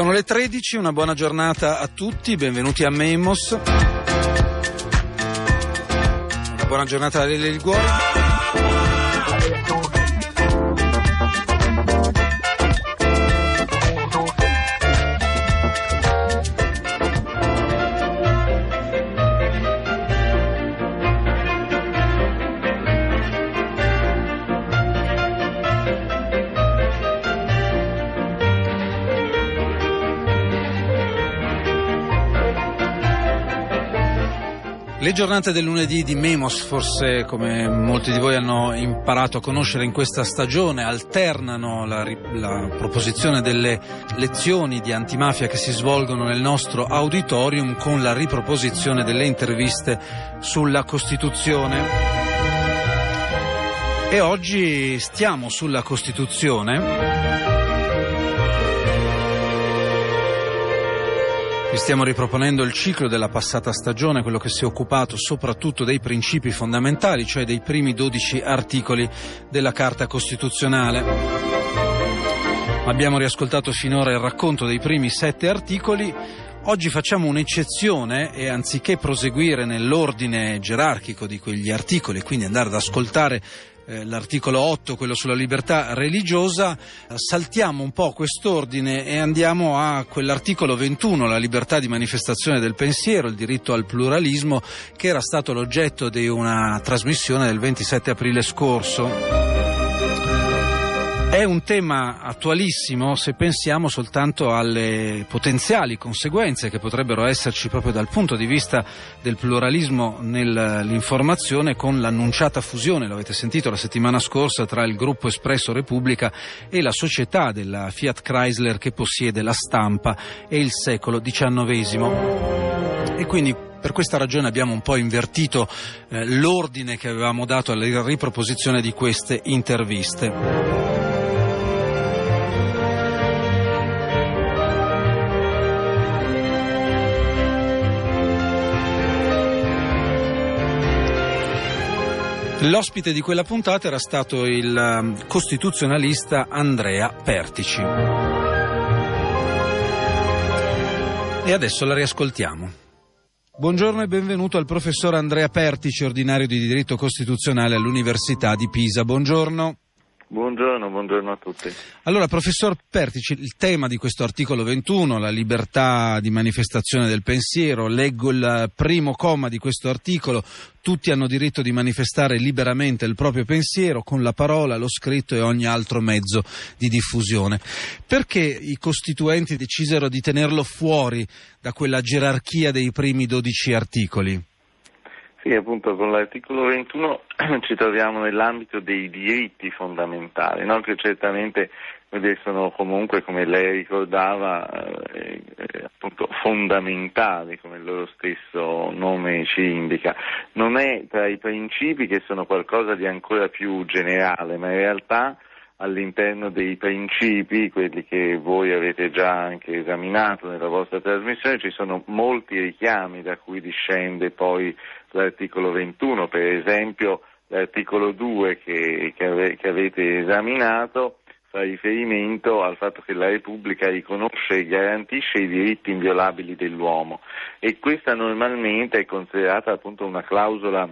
Sono le 13, una buona giornata a tutti, benvenuti a Memos. Una buona giornata a Lele Liguori. Le giornate del lunedì di Memos, forse come molti di voi hanno imparato a conoscere in questa stagione, alternano la, la, proposizione delle lezioni di antimafia che si svolgono nel nostro auditorium con la riproposizione delle interviste sulla Costituzione. E oggi stiamo sulla Costituzione Vi stiamo riproponendo il ciclo della passata stagione, quello che si è occupato soprattutto dei principi fondamentali, cioè dei primi 12 articoli della Carta Costituzionale. Abbiamo riascoltato finora il racconto dei primi sette articoli. Oggi facciamo un'eccezione e anziché proseguire nell'ordine gerarchico di quegli articoli, quindi andare ad ascoltare eh, l'articolo 8, quello sulla libertà religiosa, saltiamo un po' quest'ordine e andiamo a quell'articolo 21, la libertà di manifestazione del pensiero, il diritto al pluralismo, che era stato l'oggetto di una trasmissione del 27 aprile scorso. È un tema attualissimo se pensiamo soltanto alle potenziali conseguenze che potrebbero esserci proprio dal punto di vista del pluralismo nell'informazione con l'annunciata fusione, l'avete sentito la settimana scorsa, tra il gruppo Espresso Repubblica e la società della Fiat Chrysler che possiede la stampa e il secolo XIX. E quindi per questa ragione abbiamo un po' invertito eh, l'ordine che avevamo dato alla riproposizione di queste interviste. L'ospite di quella puntata era stato il um, costituzionalista Andrea Pertici. E adesso la riascoltiamo. Buongiorno e benvenuto al professor Andrea Pertici, ordinario di diritto costituzionale all'Università di Pisa. Buongiorno. Buongiorno, buongiorno, a tutti. Allora, professor Pertici, il tema di questo articolo 21, la libertà di manifestazione del pensiero, leggo il primo comma di questo articolo, tutti hanno diritto di manifestare liberamente il proprio pensiero con la parola, lo scritto e ogni altro mezzo di diffusione. Perché i costituenti decisero di tenerlo fuori da quella gerarchia dei primi 12 articoli? Sì, appunto con l'articolo 21 ci troviamo nell'ambito dei diritti fondamentali, no? che certamente sono comunque, come lei ricordava, eh, eh, appunto fondamentali, come il loro stesso nome ci indica. Non è tra i principi che sono qualcosa di ancora più generale, ma in realtà all'interno dei principi, quelli che voi avete già anche esaminato nella vostra trasmissione, ci sono molti richiami da cui discende poi l'articolo 21, per esempio l'articolo 2 che, che, ave, che avete esaminato fa riferimento al fatto che la Repubblica riconosce e garantisce i diritti inviolabili dell'uomo. E questa normalmente è considerata appunto una clausola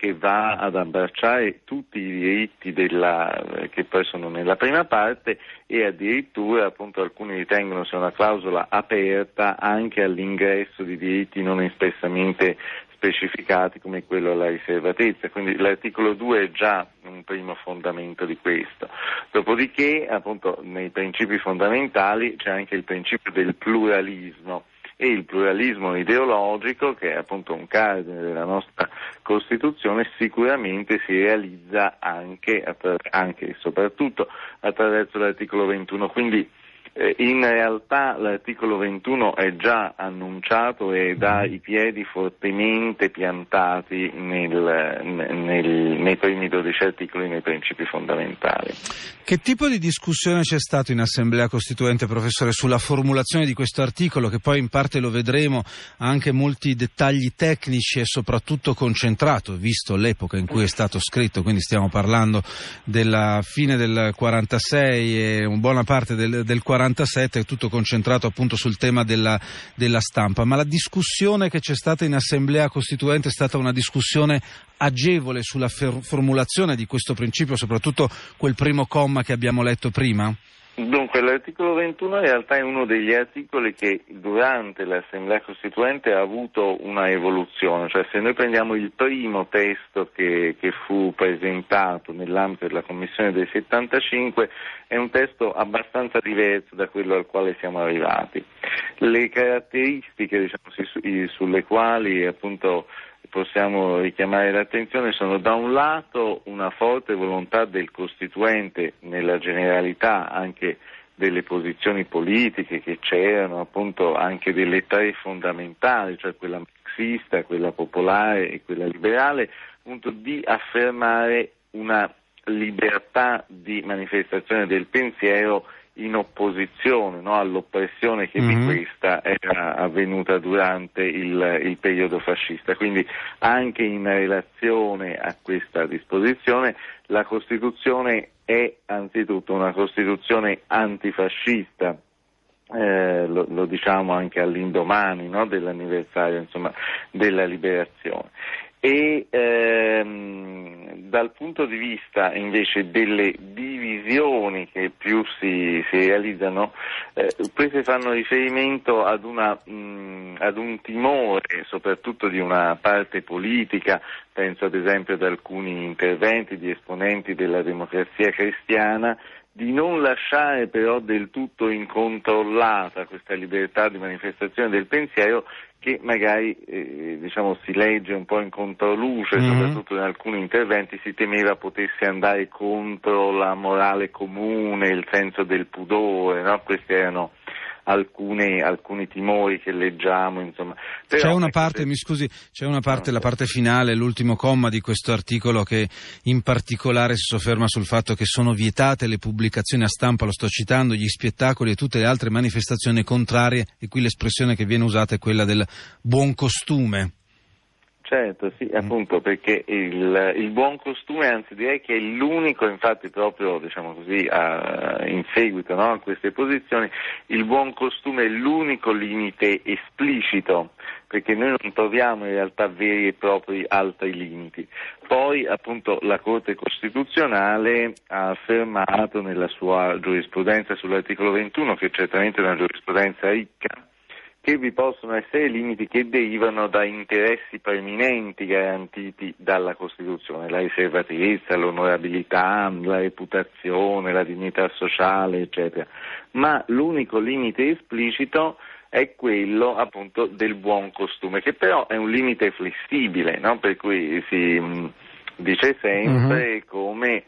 che va ad abbracciare tutti i diritti della, che poi sono nella prima parte e addirittura appunto alcuni ritengono sia una clausola aperta anche all'ingresso di diritti non espressamente specificati come quello alla riservatezza, quindi l'articolo 2 è già un primo fondamento di questo. Dopodiché appunto nei principi fondamentali c'è anche il principio del pluralismo e il pluralismo ideologico, che è appunto un cardine della nostra Costituzione, sicuramente si realizza anche, anche e soprattutto attraverso l'articolo 21. Quindi in realtà l'articolo 21 è già annunciato e dà i piedi fortemente piantati nel, nel, nei primi 12 articoli, nei principi fondamentali. Che tipo di discussione c'è stato in Assemblea Costituente, professore, sulla formulazione di questo articolo, che poi in parte lo vedremo, ha anche molti dettagli tecnici e soprattutto concentrato, visto l'epoca in cui è stato scritto, quindi stiamo parlando della fine del 46 e buona parte del, del 46 47, tutto concentrato appunto sul tema della, della stampa, ma la discussione che c'è stata in Assemblea Costituente è stata una discussione agevole sulla fer- formulazione di questo principio, soprattutto quel primo comma che abbiamo letto prima? Dunque, l'articolo 21 in realtà è uno degli articoli che durante l'Assemblea Costituente ha avuto una evoluzione, cioè se noi prendiamo il primo testo che, che fu presentato nell'ambito della Commissione del 75, è un testo abbastanza diverso da quello al quale siamo arrivati. Le caratteristiche diciamo, sulle quali appunto possiamo richiamare l'attenzione sono da un lato una forte volontà del Costituente nella generalità anche delle posizioni politiche che c'erano, appunto anche delle tre fondamentali, cioè quella marxista, quella popolare e quella liberale, appunto di affermare una libertà di manifestazione del pensiero in opposizione no, all'oppressione che mm-hmm. di questa era avvenuta durante il, il, periodo fascista. Quindi anche in relazione a questa disposizione la Costituzione è anzitutto una Costituzione antifascista. Eh, lo, lo, diciamo anche all'indomani no, dell'anniversario insomma, della liberazione e ehm, dal punto di vista invece delle divisioni che più si, si realizzano, eh, queste fanno riferimento ad, una, mh, ad, un timore soprattutto di una parte politica, penso ad esempio ad alcuni interventi di esponenti della democrazia cristiana, di non lasciare però del tutto incontrollata questa libertà di manifestazione del pensiero che magari eh, diciamo, si legge un po' in controluce, mm-hmm. soprattutto in alcuni interventi si temeva potesse andare contro la morale comune, il senso del pudore, no? questi erano alcune, alcuni timori che leggiamo. Insomma. Però, c'è una parte, mi scusi, c'è una parte, la parte finale, l'ultimo comma di questo articolo che in particolare si sofferma sul fatto che sono vietate le pubblicazioni a stampa, lo sto citando, gli spettacoli e tutte le altre manifestazioni contrarie e qui l'espressione che viene usata è quella del buon costume. Certo, sì, mm. appunto perché il, il, buon costume, anzi direi che è l'unico, infatti proprio diciamo così, a, in seguito no, a queste posizioni, il buon costume è l'unico limite esplicito, perché noi non troviamo in realtà veri e propri altri limiti. Poi appunto la Corte Costituzionale ha affermato nella sua giurisprudenza sull'articolo 21, che certamente è una giurisprudenza ricca, che vi possono essere limiti che derivano da interessi preminenti garantiti dalla Costituzione, la riservatezza, l'onorabilità, la reputazione, la dignità sociale, eccetera. Ma l'unico limite esplicito è quello appunto del buon costume, che però è un limite flessibile, no? per cui si mh, dice sempre uh-huh. come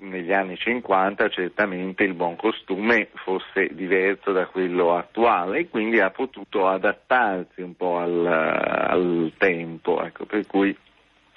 negli anni 50 certamente il buon costume fosse diverso da quello attuale e quindi ha potuto adattarsi un po' al, al tempo, ecco, per cui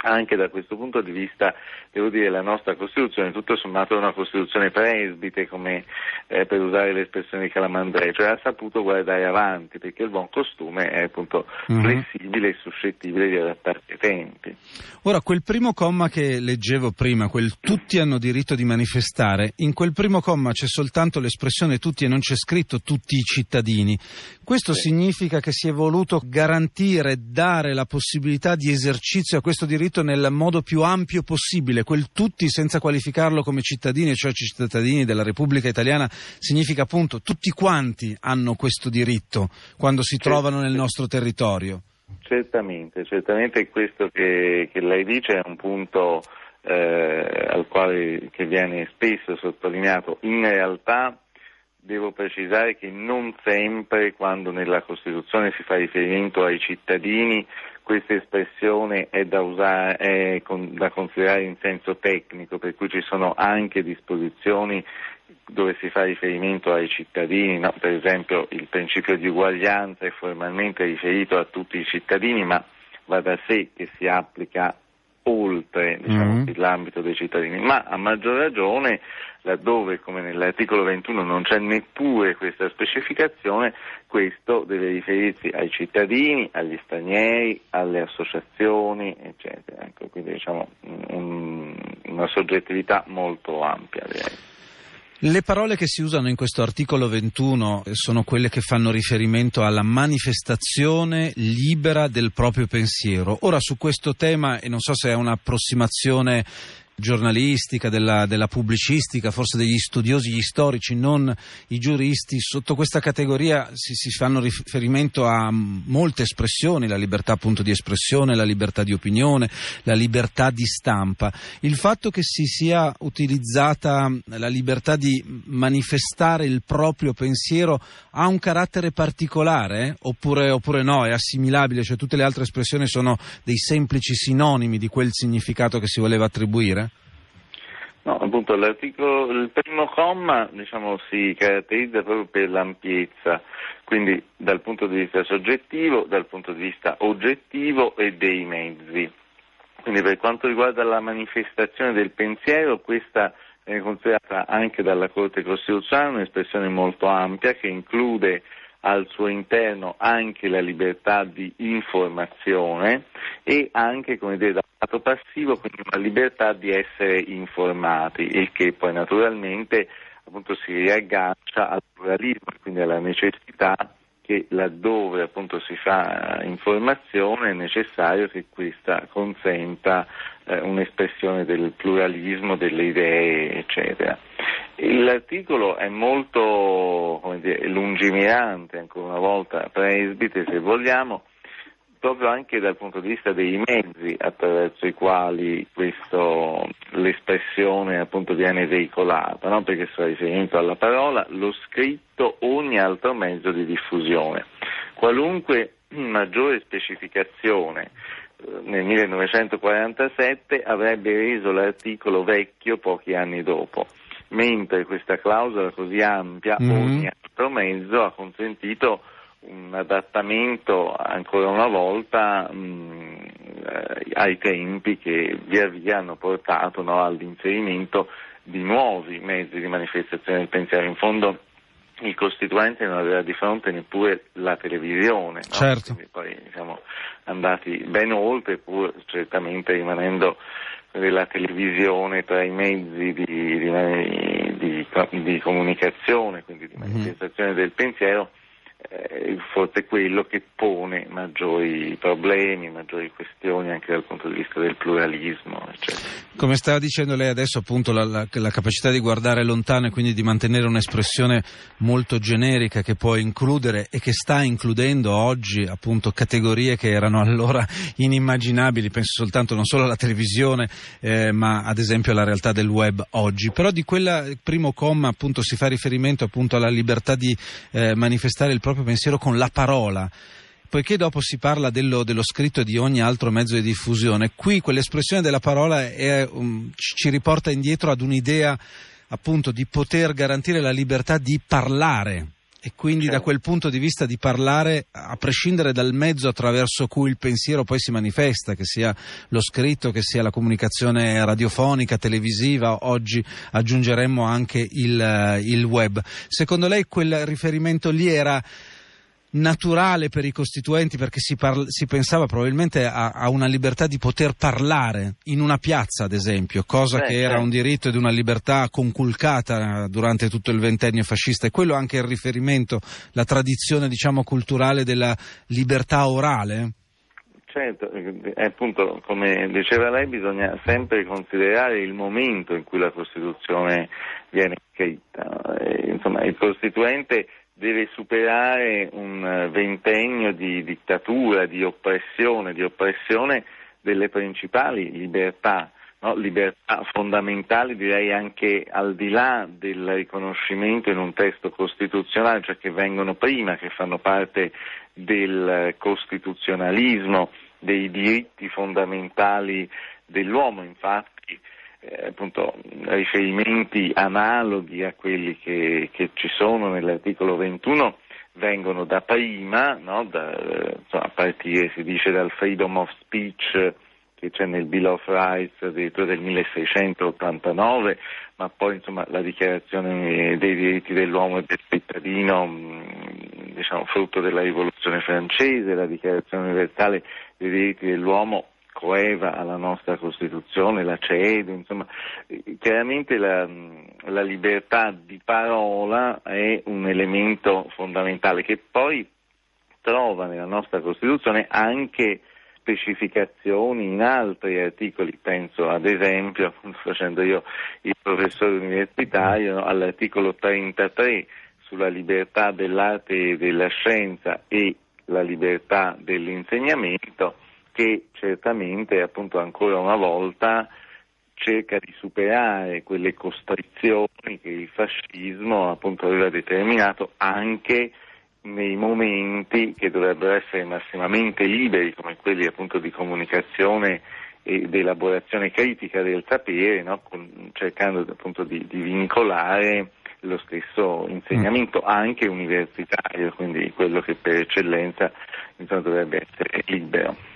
anche da questo punto di vista devo dire la nostra Costituzione tutto sommato è una Costituzione presbite come eh, per usare l'espressione di Calamandrei, cioè ha saputo guardare avanti perché il buon costume è appunto mm-hmm. flessibile e suscettibile di adattarsi ai tempi. Ora quel primo comma che leggevo prima, quel tutti hanno diritto di manifestare, in quel primo comma c'è soltanto l'espressione tutti e non c'è scritto tutti i cittadini. Questo sì. significa che si è voluto garantire, dare la possibilità di esercizio a questo diritto diritto nel modo più ampio possibile, quel tutti senza qualificarlo come cittadini, cioè cittadini della Repubblica Italiana, significa appunto tutti quanti hanno questo diritto quando si trovano nel nostro territorio. Certamente, certamente questo che, che lei dice è un punto eh, al quale che viene spesso sottolineato. In realtà devo precisare che non sempre quando nella Costituzione si fa riferimento ai cittadini questa espressione è da, usare, è con, da considerare in senso tecnico, per cui ci sono anche disposizioni dove si fa riferimento ai cittadini, no? per esempio il principio di uguaglianza è formalmente riferito a tutti i cittadini, ma va da sé che si applica oltre diciamo, mm-hmm. l'ambito dei cittadini, ma a maggior ragione laddove come nell'articolo 21 non c'è neppure questa specificazione, questo deve riferirsi ai cittadini, agli stranieri, alle associazioni, eccetera. Ecco, quindi diciamo un, una soggettività molto ampia direi. Le parole che si usano in questo articolo 21 sono quelle che fanno riferimento alla manifestazione libera del proprio pensiero. Ora su questo tema, e non so se è un'approssimazione giornalistica, della, della, pubblicistica, forse degli studiosi, gli storici, non i giuristi. Sotto questa categoria si, si, fanno riferimento a molte espressioni, la libertà appunto di espressione, la libertà di opinione, la libertà di stampa. Il fatto che si sia utilizzata la libertà di manifestare il proprio pensiero ha un carattere particolare oppure, oppure no, è assimilabile, cioè tutte le altre espressioni sono dei semplici sinonimi di quel significato che si voleva attribuire? No, appunto l'articolo, il primo comma diciamo, si caratterizza proprio per l'ampiezza, quindi dal punto di vista soggettivo, dal punto di vista oggettivo e dei mezzi. Quindi per quanto riguarda la manifestazione del pensiero, questa è considerata anche dalla Corte Costituzionale un'espressione molto ampia che include al suo interno anche la libertà di informazione e anche, come dire, lato passivo, quindi una libertà di essere informati, il che poi naturalmente appunto si riaggancia al pluralismo quindi alla necessità che laddove appunto si fa informazione è necessario che questa consenta eh, un'espressione del pluralismo delle idee, eccetera. L'articolo è molto dire, lungimirante, ancora una volta presbite se vogliamo, proprio anche dal punto di vista dei mezzi attraverso i quali questo, l'espressione appunto viene veicolata, no? perché si fa riferimento alla parola, lo scritto, ogni altro mezzo di diffusione. Qualunque maggiore specificazione eh, nel 1947 avrebbe reso l'articolo vecchio pochi anni dopo, mentre questa clausola così ampia, mm-hmm. ogni altro mezzo, ha consentito un adattamento ancora una volta mh, eh, ai tempi che via via hanno portato no, all'inserimento di nuovi mezzi di manifestazione del pensiero. In fondo il Costituente non aveva di fronte neppure la televisione, no? certo. poi siamo andati ben oltre, pur certamente rimanendo la televisione tra i mezzi di, di, di, di comunicazione, quindi di mhm. manifestazione mm-hmm. del pensiero eh, forse quello che pone maggiori problemi, maggiori questioni anche dal punto di vista del pluralismo. Eccetera. Come stava dicendo lei adesso, appunto, la, la, la, capacità di guardare lontano e quindi di mantenere un'espressione molto generica che può includere e che sta includendo oggi appunto categorie che erano allora inimmaginabili, penso soltanto non solo alla televisione, eh, ma ad esempio alla realtà del web oggi. Però di quel primo comma appunto si fa riferimento appunto alla libertà di eh, manifestare il proprio pensiero con la parola. Poiché dopo si parla dello, dello, scritto e di ogni altro mezzo di diffusione, qui quell'espressione della parola è, um, ci riporta indietro ad un'idea appunto di poter garantire la libertà di parlare e quindi certo. da quel punto di vista di parlare a prescindere dal mezzo attraverso cui il pensiero poi si manifesta, che sia lo scritto, che sia la comunicazione radiofonica, televisiva, oggi aggiungeremmo anche il, il web. Secondo lei quel riferimento lì era naturale per i costituenti perché si, parla, si pensava probabilmente a, a, una libertà di poter parlare in una piazza, ad esempio, cosa Beh, che era un diritto ed una libertà conculcata durante tutto il ventennio fascista e quello anche il riferimento, la tradizione diciamo culturale della libertà orale. Certo, appunto come diceva lei bisogna sempre considerare il momento in cui la Costituzione viene scritta. Eh, insomma, il Costituente deve superare un eh, ventennio di dittatura, di oppressione, di oppressione delle principali libertà, no? libertà fondamentali direi anche al di là del riconoscimento in un testo costituzionale, cioè che vengono prima, che fanno parte del costituzionalismo, dei diritti fondamentali dell'uomo, infatti eh, appunto, riferimenti analoghi a quelli che, che, ci sono nell'articolo 21 vengono da prima, no? da, insomma, a partire si dice dal freedom of speech che c'è nel Bill of Rights addirittura del 1689, ma poi insomma, la dichiarazione dei diritti dell'uomo e del cittadino, diciamo, frutto della rivoluzione francese, la dichiarazione universale dei diritti dell'uomo coeva alla nostra Costituzione, la CEDU, insomma, chiaramente la, la libertà di parola è un elemento fondamentale che poi trova nella nostra Costituzione anche specificazioni in altri articoli, penso ad esempio, facendo io il professore universitario, all'articolo 33 sulla libertà dell'arte e della scienza e la libertà dell'insegnamento, che certamente appunto ancora una volta cerca di superare quelle costrizioni che il fascismo appunto aveva determinato anche nei momenti che dovrebbero essere massimamente liberi, come quelli appunto di comunicazione e di elaborazione critica del sapere, no? Cercando appunto di, di, vincolare lo stesso insegnamento mm. anche universitario, quindi quello che per eccellenza insomma, dovrebbe essere libero.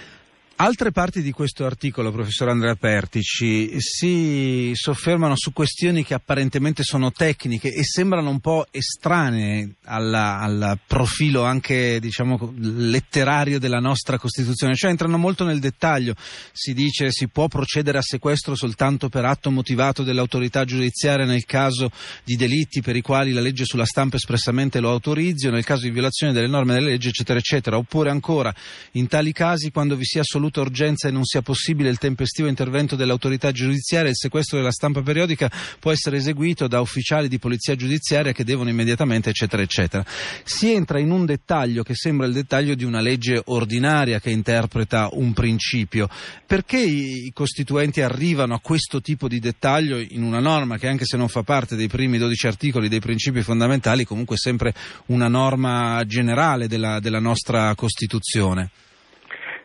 Altre parti di questo articolo, professor Andrea Pertici, si soffermano su questioni che apparentemente sono tecniche e sembrano un po' estranee al profilo anche diciamo, letterario della nostra Costituzione, cioè entrano molto nel dettaglio. Si dice si può procedere a sequestro soltanto per atto motivato dell'autorità giudiziaria nel caso di delitti per i quali la legge sulla stampa espressamente lo autorizzi o nel caso di violazione delle norme delle leggi, eccetera, eccetera. Oppure ancora, in tali casi, quando vi sia assoluta urgenza e non sia possibile il tempestivo intervento dell'autorità giudiziaria, il sequestro della stampa periodica può essere eseguito da ufficiali di polizia giudiziaria che devono immediatamente, eccetera, eccetera. Si entra in un dettaglio che sembra il dettaglio di una legge ordinaria che interpreta un principio. Perché i costituenti arrivano a questo tipo di dettaglio in una norma che anche se non fa parte dei primi 12 articoli dei principi fondamentali, comunque è sempre una norma generale della, della nostra Costituzione?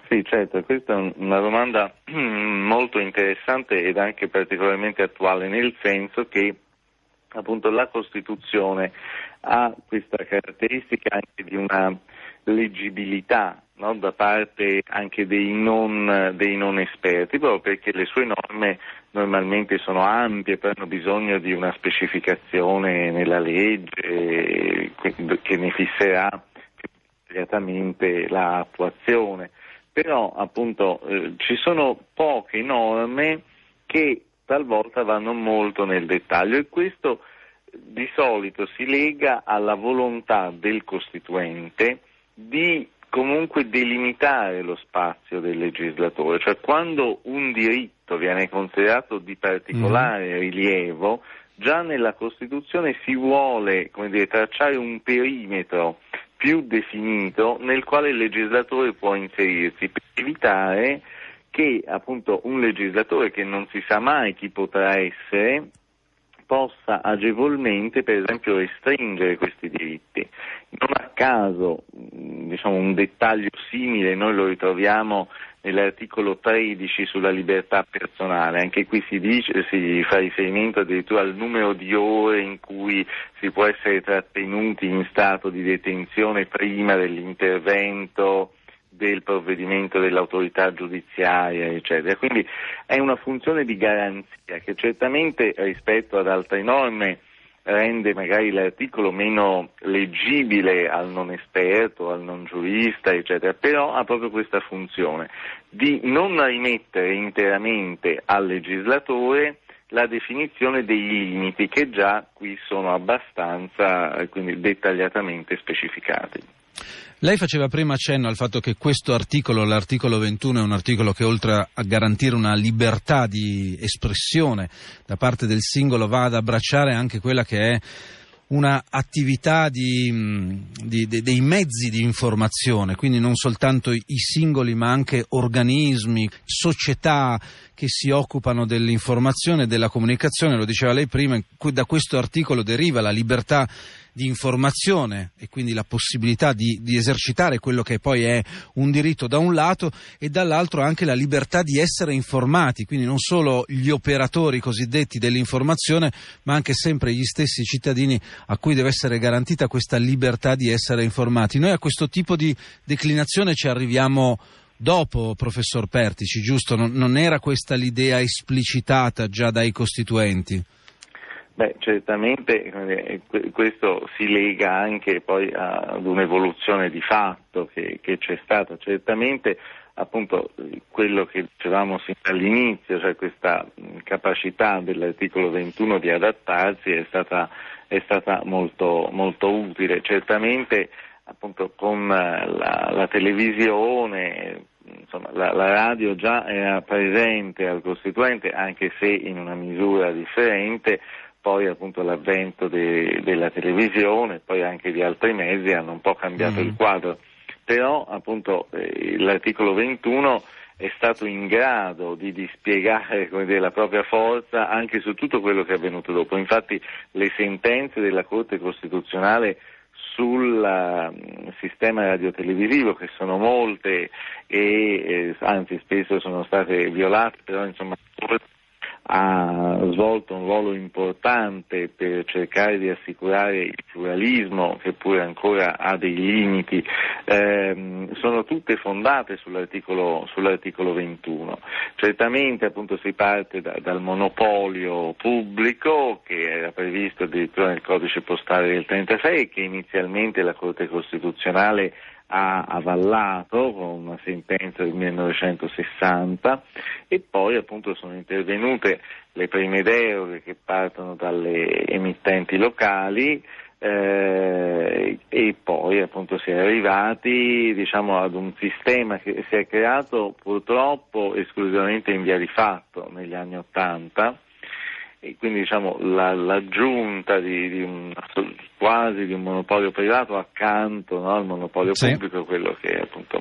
Sì, certo, questa è una domanda molto interessante ed anche particolarmente attuale, nel senso che appunto la Costituzione ha questa caratteristica anche di una leggibilità no? da parte anche dei non, dei non, esperti, proprio perché le sue norme normalmente sono ampie, poi hanno bisogno di una specificazione nella legge che ne fisserà più dettagliatamente l'attuazione però appunto eh, ci sono poche norme che talvolta vanno molto nel dettaglio e questo di solito si lega alla volontà del Costituente di comunque delimitare lo spazio del legislatore, cioè quando un diritto viene considerato di particolare mm. rilievo, già nella Costituzione si vuole dire, tracciare un perimetro più definito nel quale il legislatore può inserirsi per evitare che appunto un legislatore che non si sa mai chi potrà essere possa agevolmente per esempio restringere questi diritti. Non a caso diciamo, un dettaglio simile noi lo ritroviamo nell'articolo 13 sulla libertà personale, anche qui si, dice, si fa riferimento addirittura al numero di ore in cui si può essere trattenuti in stato di detenzione prima dell'intervento del provvedimento dell'autorità giudiziaria, eccetera. Quindi è una funzione di garanzia che certamente rispetto ad altre norme rende magari l'articolo meno leggibile al non esperto, al non giurista, eccetera, però ha proprio questa funzione di non rimettere interamente al legislatore la definizione dei limiti che già qui sono abbastanza quindi, dettagliatamente specificati. Lei faceva prima accenno al fatto che questo articolo, l'articolo 21, è un articolo che oltre a garantire una libertà di espressione da parte del singolo va ad abbracciare anche quella che è una attività di, di, di, dei mezzi di informazione, quindi non soltanto i singoli ma anche organismi, società che si occupano dell'informazione e della comunicazione, lo diceva lei prima, da questo articolo deriva la libertà di informazione e quindi la possibilità di, di, esercitare quello che poi è un diritto da un lato e dall'altro anche la libertà di essere informati, quindi non solo gli operatori cosiddetti dell'informazione, ma anche sempre gli stessi cittadini a cui deve essere garantita questa libertà di essere informati. Noi a questo tipo di declinazione ci arriviamo dopo, professor Pertici, giusto? Non, non era questa l'idea esplicitata già dai costituenti? Beh, certamente questo si lega anche poi ad un'evoluzione di fatto che, che c'è stata. Certamente appunto quello che dicevamo sin dall'inizio, cioè questa capacità dell'articolo 21 di adattarsi è stata, è stata molto, molto, utile. Certamente appunto con la, la televisione insomma, la, la, radio già era presente al Costituente, anche se in una misura differente, poi appunto l'avvento de, della televisione, poi anche di altri mezzi hanno un po' cambiato mm. il quadro. Però appunto eh, l'articolo 21 è stato in grado di dispiegare dire, la propria forza anche su tutto quello che è avvenuto dopo. Infatti le sentenze della Corte Costituzionale sul uh, sistema radiotelevisivo che sono molte e eh, anzi spesso sono state violate, però insomma ha svolto un ruolo importante per cercare di assicurare il pluralismo che pure ancora ha dei limiti, eh, sono tutte fondate sull'articolo, sull'articolo 21. Certamente appunto si parte da, dal monopolio pubblico che era previsto addirittura nel codice postale del 36 e che inizialmente la Corte Costituzionale ha avallato con una sentenza del 1960 e poi appunto sono intervenute le prime deroghe che partono dalle emittenti locali eh, e poi appunto si è arrivati diciamo, ad un sistema che si è creato purtroppo esclusivamente in via di fatto negli anni Ottanta e quindi diciamo, la, l'aggiunta di, di un, quasi di un monopolio privato accanto no, al monopolio sì. pubblico, quello che appunto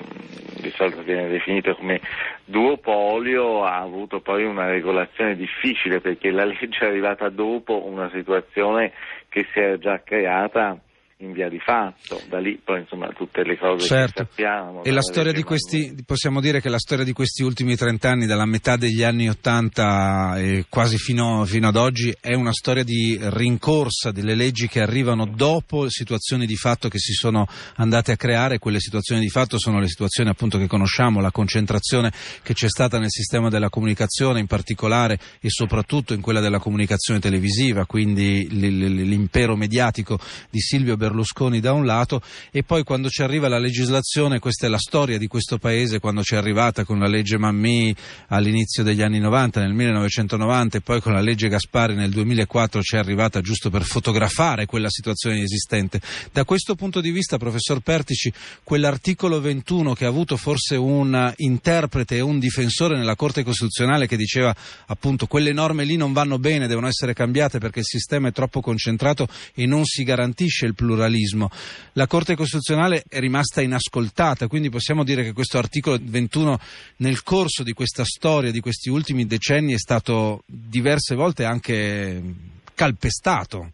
di solito viene definito come duopolio, ha avuto poi una regolazione difficile perché la legge è arrivata dopo una situazione che si era già creata in via di fatto, da lì poi insomma tutte le cose certo. che sappiamo. E la storia di questi, possiamo dire che la storia di questi ultimi trent'anni, dalla metà degli anni Ottanta e quasi fino, fino, ad oggi, è una storia di rincorsa delle leggi che arrivano dopo situazioni di fatto che si sono andate a creare, quelle situazioni di fatto sono le situazioni appunto che conosciamo, la concentrazione che c'è stata nel sistema della comunicazione in particolare e soprattutto in quella della comunicazione televisiva, quindi l'impero mediatico di Silvio Berlusconi Berlusconi da un lato e poi quando ci arriva la legislazione, questa è la storia di questo paese quando ci è arrivata con la legge Mammì all'inizio degli anni 90, nel 1990 e poi con la legge Gaspari nel 2004 ci è arrivata giusto per fotografare quella situazione esistente. Da questo punto di vista, professor Pertici, quell'articolo 21 che ha avuto forse un interprete e un difensore nella Corte Costituzionale che diceva appunto quelle norme lì non vanno bene, devono essere cambiate perché il sistema è troppo concentrato e non si garantisce il pluralismo pluralismo. La Corte Costituzionale è rimasta inascoltata, quindi possiamo dire che questo articolo 21 nel corso di questa storia, di questi ultimi decenni, è stato diverse volte anche calpestato.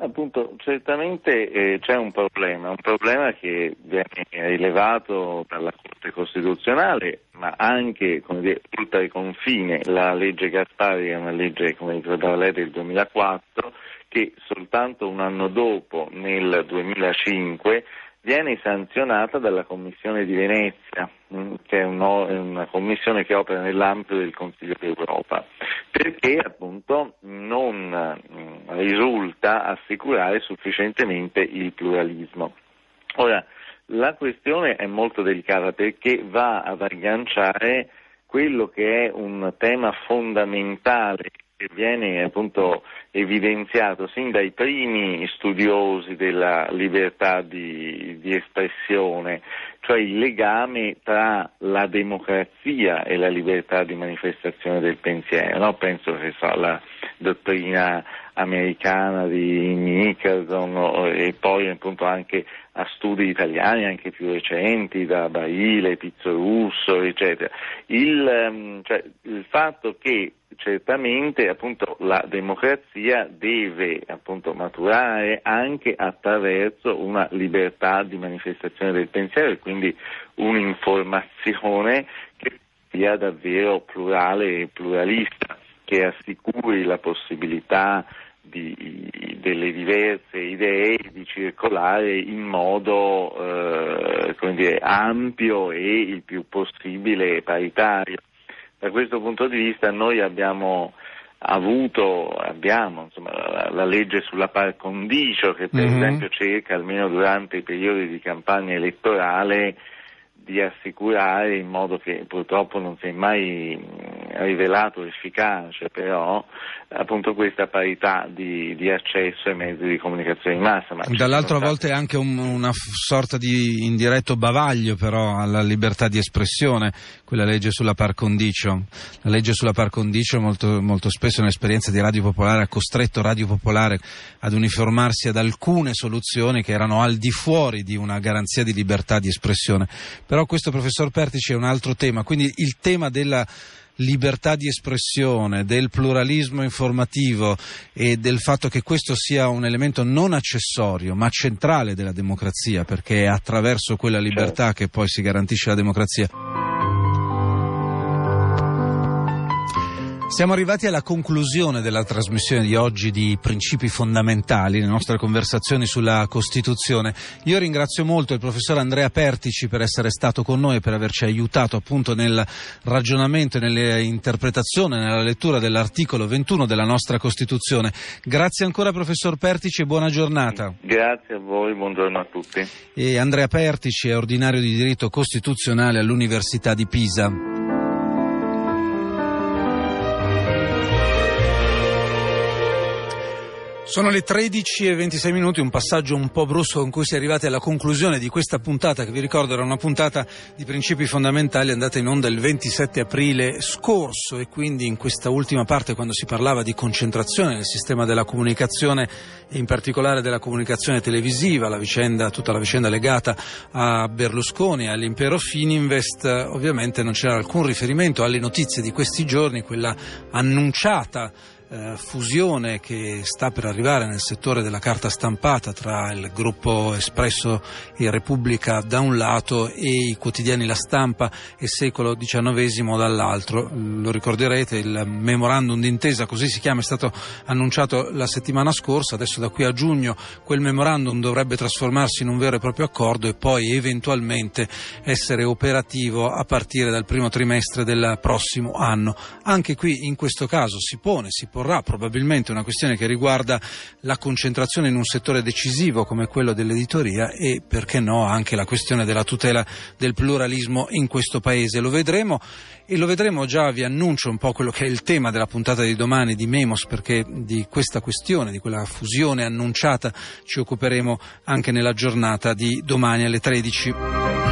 Appunto, certamente eh, c'è un problema, un problema che viene rilevato dalla Corte Costituzionale, ma anche come dire, oltre il confine. La legge Gaspari è una legge, come ricordava lei, del 2004 che soltanto un anno dopo, nel 2005, viene sanzionata dalla Commissione di Venezia, mm, che è una commissione che opera nell'ambito del Consiglio d'Europa, perché appunto non mm, risulta assicurare sufficientemente il pluralismo. Ora, la questione è molto delicata perché va ad agganciare quello che è un tema fondamentale che viene appunto evidenziato sin dai primi studiosi della libertà di, di, espressione, cioè il legame tra la democrazia e la libertà di manifestazione del pensiero. No? Penso che so, la dottrina americana di Nicholson e poi appunto anche a studi italiani anche più recenti da Baile, Pizzorusso eccetera. Il, ehm, cioè, il fatto che certamente appunto, la democrazia deve appunto, maturare anche attraverso una libertà di manifestazione del pensiero e quindi un'informazione che sia davvero plurale e pluralista, che assicuri la possibilità di, delle diverse idee di circolare in modo eh, dire, ampio e il più possibile paritario. Da questo punto di vista noi abbiamo avuto, abbiamo insomma, la, la, legge sulla par condicio che per mm-hmm. esempio cerca almeno durante i periodi di campagna elettorale di assicurare in modo che purtroppo non si è mai rivelato efficace, però appunto questa parità di, di accesso ai mezzi di comunicazione in massa. Ma Dall'altro a volte è anche un, una sorta di indiretto bavaglio però alla libertà di espressione, quella legge sulla par condicio. La legge sulla par condicio molto, molto spesso nell'esperienza di Radio Popolare ha costretto Radio Popolare ad uniformarsi ad alcune soluzioni che erano al di fuori di una garanzia di libertà di espressione. Però questo, professor Pertici, è un altro tema, quindi il tema della libertà di espressione, del pluralismo informativo e del fatto che questo sia un elemento non accessorio ma centrale della democrazia, perché è attraverso quella libertà certo. che poi si garantisce la democrazia. Siamo arrivati alla conclusione della trasmissione di oggi di Principi fondamentali, le nostre conversazioni sulla Costituzione. Io ringrazio molto il professor Andrea Pertici per essere stato con noi e per averci aiutato appunto nel ragionamento e nell'interpretazione, nella lettura dell'articolo 21 della nostra Costituzione. Grazie ancora professor Pertici e buona giornata. Grazie a voi, buongiorno a tutti. E Andrea Pertici è ordinario di diritto costituzionale all'Università di Pisa. Sono le 13 e 26 minuti, un passaggio un po' brusco con cui si è arrivati alla conclusione di questa puntata, che vi ricordo era una puntata di principi fondamentali andata in onda il 27 aprile scorso e quindi in questa ultima parte quando si parlava di concentrazione nel sistema della comunicazione e in particolare della comunicazione televisiva, la vicenda, tutta la vicenda legata a Berlusconi e all'impero Fininvest, ovviamente non c'era alcun riferimento alle notizie di questi giorni, quella annunciata eh, fusione che sta per arrivare nel settore della carta stampata tra il gruppo Espresso e Repubblica da un lato e i quotidiani La Stampa e Secolo XIX dall'altro. Lo ricorderete, il memorandum d'intesa, così si chiama, è stato annunciato la settimana scorsa, adesso da qui a giugno quel memorandum dovrebbe trasformarsi in un vero e proprio accordo e poi eventualmente essere operativo a partire dal primo trimestre del prossimo anno. Anche qui in questo caso si pone, si pone porrà probabilmente una questione che riguarda la concentrazione in un settore decisivo come quello dell'editoria e perché no anche la questione della tutela del pluralismo in questo paese. Lo vedremo e lo vedremo già, vi annuncio un po' quello che è il tema della puntata di domani di Memos perché di questa questione, di quella fusione annunciata ci occuperemo anche nella giornata di domani alle 13.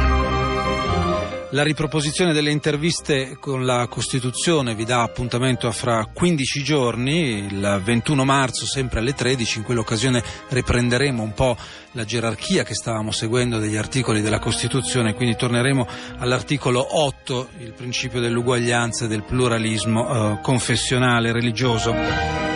La riproposizione delle interviste con la Costituzione vi dà appuntamento a fra 15 giorni, il 21 marzo sempre alle 13, in quell'occasione riprenderemo un po' la gerarchia che stavamo seguendo degli articoli della Costituzione, quindi torneremo all'articolo 8, il principio dell'uguaglianza e del pluralismo eh, confessionale religioso.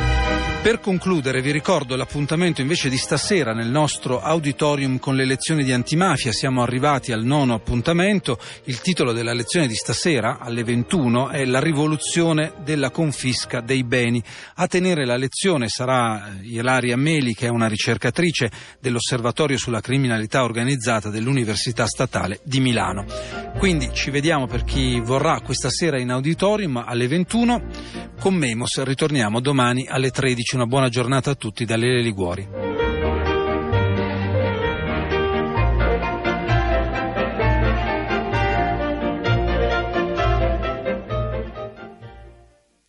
Per concludere vi ricordo l'appuntamento invece di stasera nel nostro auditorium con le lezioni di antimafia. Siamo arrivati al nono appuntamento. Il titolo della lezione di stasera alle 21 è La rivoluzione della confisca dei beni. A tenere la lezione sarà eh, Ilaria Meli che è una ricercatrice dell'Osservatorio sulla criminalità organizzata dell'Università Statale di Milano. Quindi ci vediamo per chi vorrà questa sera in auditorium alle 21. Con Memos ritorniamo domani alle 13 una buona giornata a tutti da Lele Liguori.